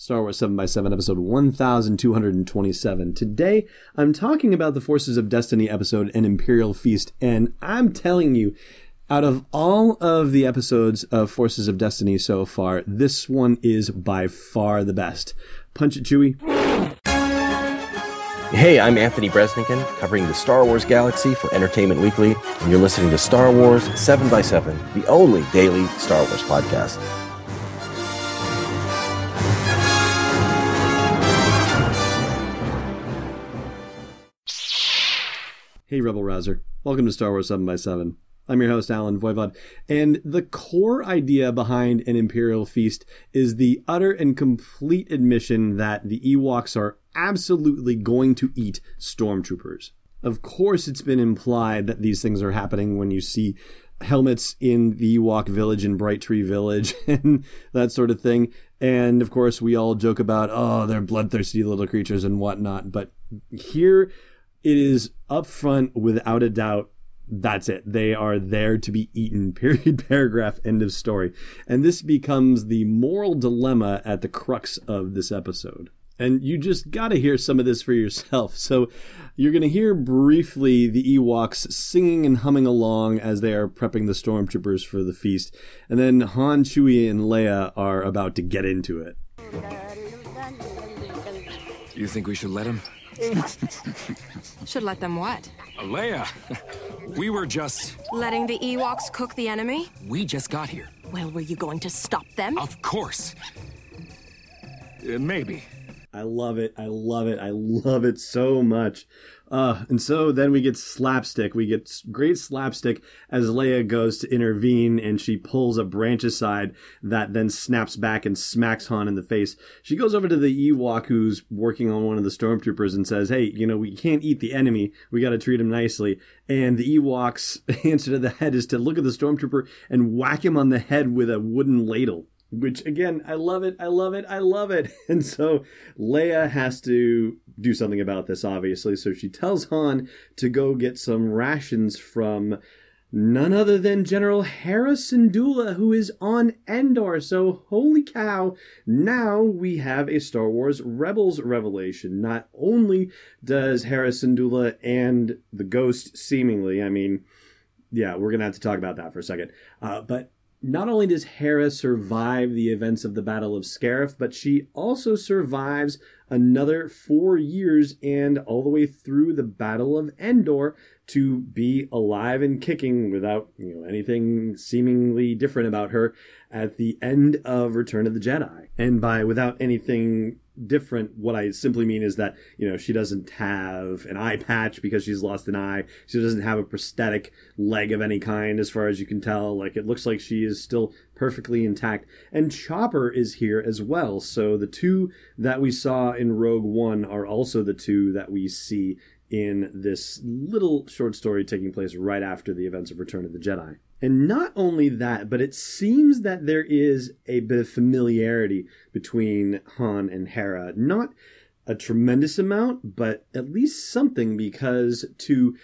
Star Wars 7x7, episode 1227. Today, I'm talking about the Forces of Destiny episode, An Imperial Feast, and I'm telling you, out of all of the episodes of Forces of Destiny so far, this one is by far the best. Punch it, Chewie. Hey, I'm Anthony Breznican, covering the Star Wars galaxy for Entertainment Weekly, and you're listening to Star Wars 7x7, the only daily Star Wars podcast. Hey, Rebel Rouser. Welcome to Star Wars 7 by 7 I'm your host, Allen Voivod. And the core idea behind an Imperial Feast is the utter and complete admission that the Ewoks are absolutely going to eat stormtroopers. Of course, it's been implied that these things are happening when you see helmets in the Ewok village in Bright Tree Village and that sort of thing. And of course, we all joke about, oh, they're bloodthirsty little creatures and whatnot. But here, it is upfront without a doubt that's it. They are there to be eaten. Period. Paragraph. End of story. And this becomes the moral dilemma at the crux of this episode. And you just got to hear some of this for yourself. So you're going to hear briefly the Ewoks singing and humming along as they are prepping the stormtroopers for the feast. And then Han, Chewie, and Leia are about to get into it. You think we should let him? Should let them what? Leia, we were just. Letting the Ewoks cook the enemy? We just got here. Well, were you going to stop them? Of course. Uh, maybe. I love it. I love it. I love it so much. Uh, and so then we get slapstick. We get great slapstick as Leia goes to intervene and she pulls a branch aside that then snaps back and smacks Han in the face. She goes over to the Ewok who's working on one of the stormtroopers and says, Hey, you know, we can't eat the enemy. We got to treat him nicely. And the Ewok's answer to the head is to look at the stormtrooper and whack him on the head with a wooden ladle which again, I love it, I love it, I love it. And so Leia has to do something about this, obviously. So she tells Han to go get some rations from none other than General Hera Syndulla, who is on Endor. So, holy cow, now we have a Star Wars Rebels revelation. Not only does Hera Syndulla and the Ghost seemingly, I mean, yeah, we're going to have to talk about that for a second, uh, but not only does Hera survive the events of the Battle of Scarif, but she also survives another four years and all the way through the Battle of Endor to be alive and kicking without you know anything seemingly different about her at the end of Return of the Jedi. And by without anything different, what I simply mean is that, you know, she doesn't have an eye patch because she's lost an eye. She doesn't have a prosthetic leg of any kind, as far as you can tell. Like, it looks like she is still perfectly intact. And Chopper is here as well. So the two that we saw in Rogue One are also the two that we see in this little short story taking place right after the events of Return of the Jedi. And not only that, but it seems that there is a bit of familiarity between Han and Hera. Not a tremendous amount, but at least something because to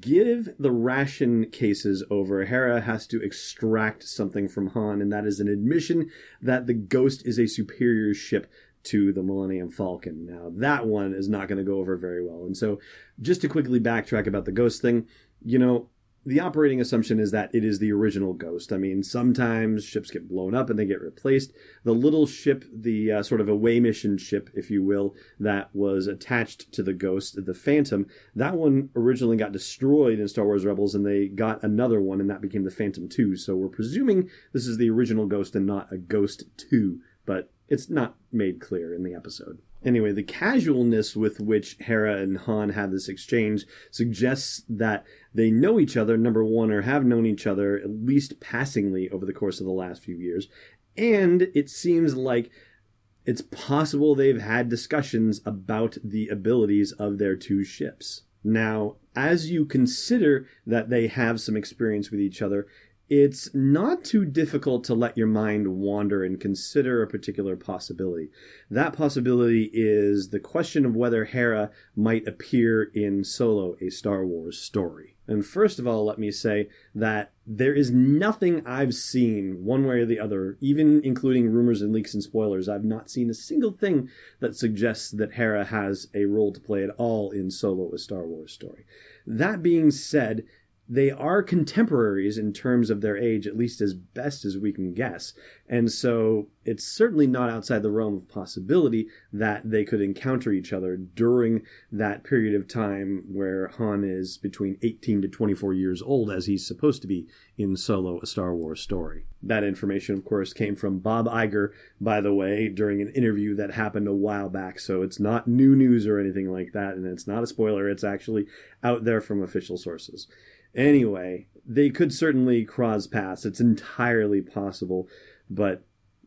give the ration cases over, Hera has to extract something from Han, and that is an admission that the Ghost is a superior ship to the Millennium Falcon. Now, that one is not going to go over very well. And so, just to quickly backtrack about the Ghost thing, you know, the operating assumption is that it is the original Ghost. I mean, sometimes ships get blown up and they get replaced. The little ship, the uh, sort of away mission ship, if you will, that was attached to the Ghost, the Phantom, that one originally got destroyed in Star Wars Rebels and they got another one and that became the Phantom 2. So we're presuming this is the original Ghost and not a Ghost 2, but it's not made clear in the episode. Anyway, the casualness with which Hera and Han have this exchange suggests that they know each other, number one, or have known each other at least passingly over the course of the last few years. And it seems like it's possible they've had discussions about the abilities of their two ships. Now, as you consider that they have some experience with each other, it's not too difficult to let your mind wander and consider a particular possibility. That possibility is the question of whether Hera might appear in Solo, a Star Wars story. And first of all, let me say that there is nothing I've seen, one way or the other, even including rumors and leaks and spoilers. I've not seen a single thing that suggests that Hera has a role to play at all in Solo, a Star Wars story. That being said, they are contemporaries in terms of their age, at least as best as we can guess. And so it's certainly not outside the realm of possibility that they could encounter each other during that period of time where Han is between 18 to 24 years old, as he's supposed to be in Solo, a Star Wars story. That information, of course, came from Bob Iger, by the way, during an interview that happened a while back. So it's not new news or anything like that, and it's not a spoiler. It's actually out there from official sources. Anyway, they could certainly cross paths. It's entirely possible, but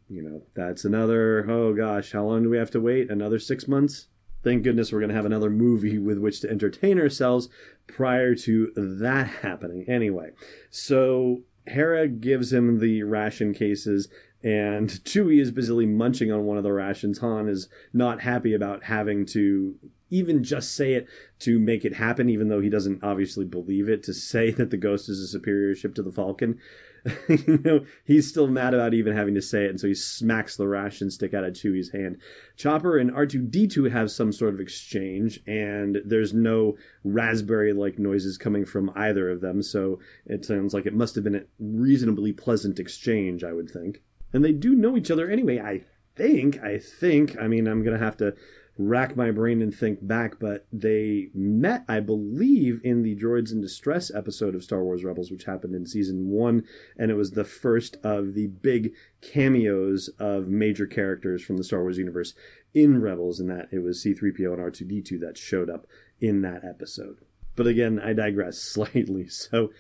you know, that's another, oh gosh, how long do we have to wait? Another six months? Thank goodness we're going to have another movie with which to entertain ourselves prior to that happening. Anyway, so Hera gives him the ration cases, and Chewie is busily munching on one of the rations. Han is not happy about having to even just say it to make it happen, even though he doesn't obviously believe it, to say that the Ghost is a superior ship to the Falcon. you know, he's still mad about even having to say it, and so he smacks the ration stick out of Chewie's hand. Chopper and R2D2 have some sort of exchange, and there's no raspberry like noises coming from either of them, so it sounds like it must have been a reasonably pleasant exchange, I would think. And they do know each other anyway, I think. I think. I mean, I'm going to have to rack my brain and think back, but they met, I believe, in the Droids in Distress episode of Star Wars Rebels, which happened in season one, and it was the first of the big cameos of major characters from the Star Wars universe in Rebels, and that it was C3PO and R2D2 that showed up in that episode. But again, I digress slightly. So,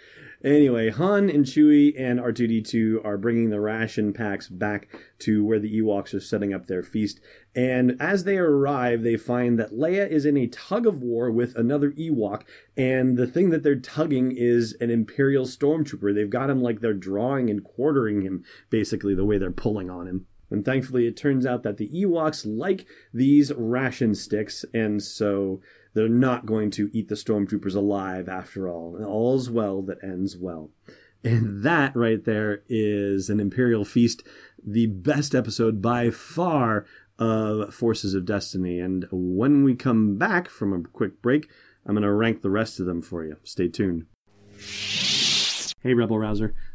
anyway, Han and Chewie and R2D2 are bringing the ration packs back to where the Ewoks are setting up their feast. And as they arrive, they find that Leia is in a tug of war with another Ewok. And the thing that they're tugging is an Imperial Stormtrooper. They've got him like they're drawing and quartering him, basically, the way they're pulling on him. And thankfully, it turns out that the Ewoks like these ration sticks, and so they're not going to eat the stormtroopers alive after all. All's well that ends well. And that right there is an Imperial Feast, the best episode by far of Forces of Destiny. And when we come back from a quick break, I'm going to rank the rest of them for you. Stay tuned. Hey, Rebel Rouser.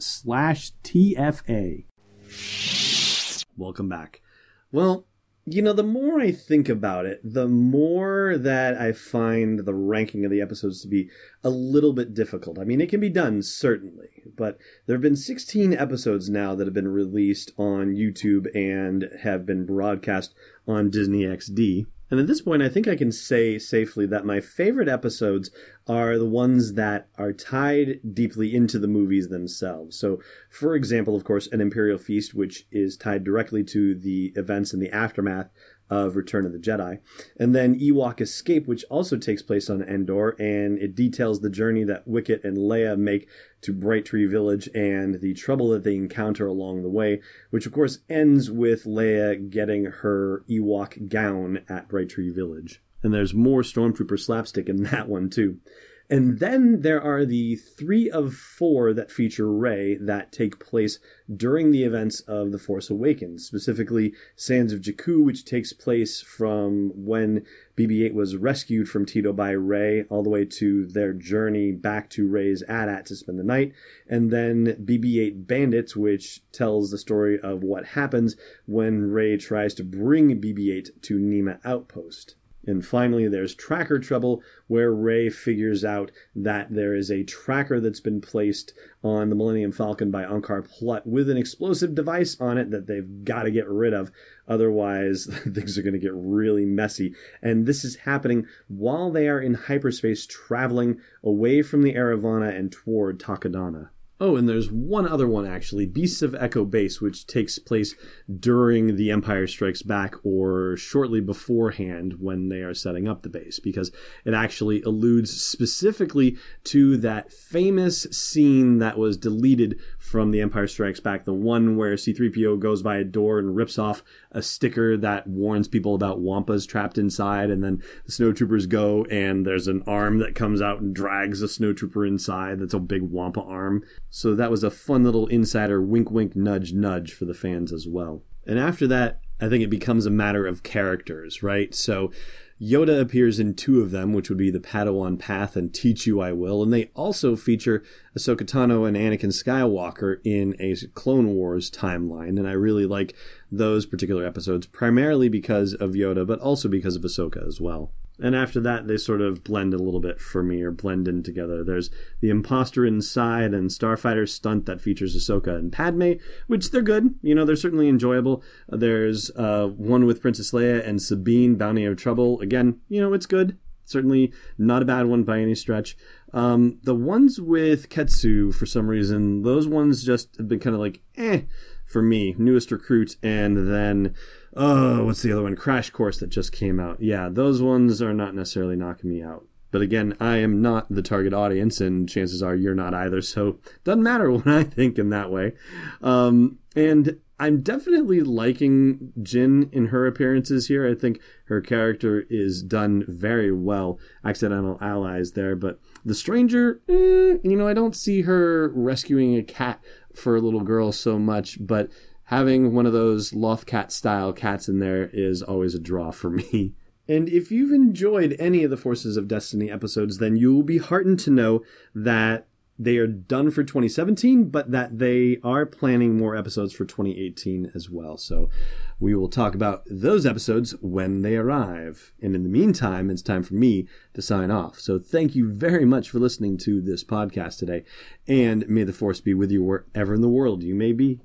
slash TFA. Welcome back. Well, you know, the more I think about it, the more that I find the ranking of the episodes to be a little bit difficult. I mean, it can be done, certainly, but there have been 16 episodes now that have been released on YouTube and have been broadcast on Disney XD. And at this point, I think I can say safely that my favorite episodes are the ones that are tied deeply into the movies themselves. So, for example, of course, An Imperial Feast, which is tied directly to the events in the aftermath of Return of the Jedi. And then Ewok Escape, which also takes place on Endor, and it details the journey that Wicket and Leia make to Bright Tree Village and the trouble that they encounter along the way, which of course ends with Leia getting her Ewok gown at Bright Tree Village. And there's more Stormtrooper slapstick in that one too. And then there are the three of four that feature Rey that take place during the events of The Force Awakens, specifically Sands of Jakku, which takes place from when BB 8 was rescued from Teedo by Rey all the way to their journey back to Rey's AT-AT to spend the night, and then BB 8 Bandits, which tells the story of what happens when Rey tries to bring BB 8 to Niima Outpost. And finally, there's tracker trouble, where Rey figures out that there is a tracker that's been placed on the Millennium Falcon by Unkar Plutt with an explosive device on it that they've got to get rid of. Otherwise, things are going to get really messy. And this is happening while they are in hyperspace traveling away from the Eravana and toward Takodana. Oh, and there's one other one actually, Beasts of Echo Base, which takes place during The Empire Strikes Back or shortly beforehand when they are setting up the base, because it actually alludes specifically to that famous scene that was deleted from The Empire Strikes Back, the one where C3PO goes by a door and rips off a sticker that warns people about Wampas trapped inside, and then the snowtroopers go and there's an arm that comes out and drags a snowtrooper inside. That's a big Wampa arm. So that was a fun little insider wink wink nudge nudge for the fans as well. And after that, I think it becomes a matter of characters, right? So Yoda appears in two of them, which would be the Padawan Path and Teach You I Will, and they also feature Ahsoka Tano and Anakin Skywalker in a Clone Wars timeline, and I really like those particular episodes, primarily because of Yoda, but also because of Ahsoka as well. And after that, they sort of blend a little bit for me, or blend in together. There's the Imposter Inside and Starfighter Stunt that features Ahsoka and Padme, which they're good. You know, they're certainly enjoyable. There's uh, one with Princess Leia and Sabine, Bounty of Trouble. Again, you know, it's good. Certainly not a bad one by any stretch. Um, the ones with Ketsu, for some reason, those ones just have been kind of like, eh, for me. Newest Recruit, and then oh, what's the other one? Crash Course that just came out. Yeah, those ones are not necessarily knocking me out. But again, I am not the target audience, and chances are you're not either. So doesn't matter what I think in that way. Um, and I'm definitely liking Jyn in her appearances here. I think her character is done very well. Accidental allies there, but the stranger, eh, you know, I don't see her rescuing a cat for a little girl so much, but having one of those Lothcat style cats in there is always a draw for me. And if you've enjoyed any of the Forces of Destiny episodes, then you will be heartened to know that they are done for 2017, but that they are planning more episodes for 2018 as well. So we will talk about those episodes when they arrive. And in the meantime, it's time for me to sign off. So thank you very much for listening to this podcast today. And may the force be with you wherever in the world you may be.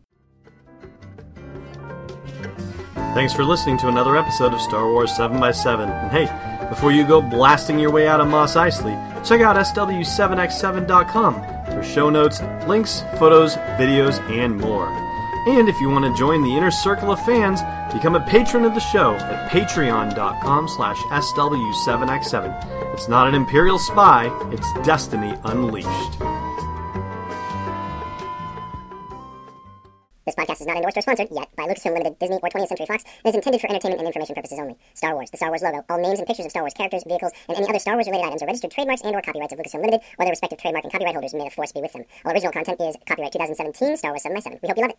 Thanks for listening to another episode of Star Wars 7x7. And hey, before you go blasting your way out of Mos Eisley, check out SW7x7.com for show notes, links, photos, videos, and more. And if you want to join the inner circle of fans, become a patron of the show at patreon.com slash SW7x7. It's not an Imperial spy, it's Destiny Unleashed. This is not endorsed or sponsored yet by Lucasfilm Limited, Disney, or 20th Century Fox and is intended for entertainment and information purposes only. Star Wars, the Star Wars logo, all names and pictures of Star Wars characters, vehicles, and any other Star Wars related items are registered trademarks and or copyrights of Lucasfilm Limited or their respective trademark and copyright holders. May the force be with them. All original content is copyright 2017 Star Wars 7 by 7 We hope you love it.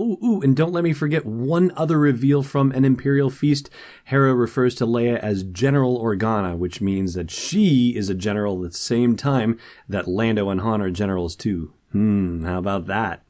Ooh, ooh, and don't let me forget one other reveal from an Imperial Feast. Hera refers to Leia as General Organa, which means that she is a general at the same time that Lando and Han are generals too. Hmm, how about that?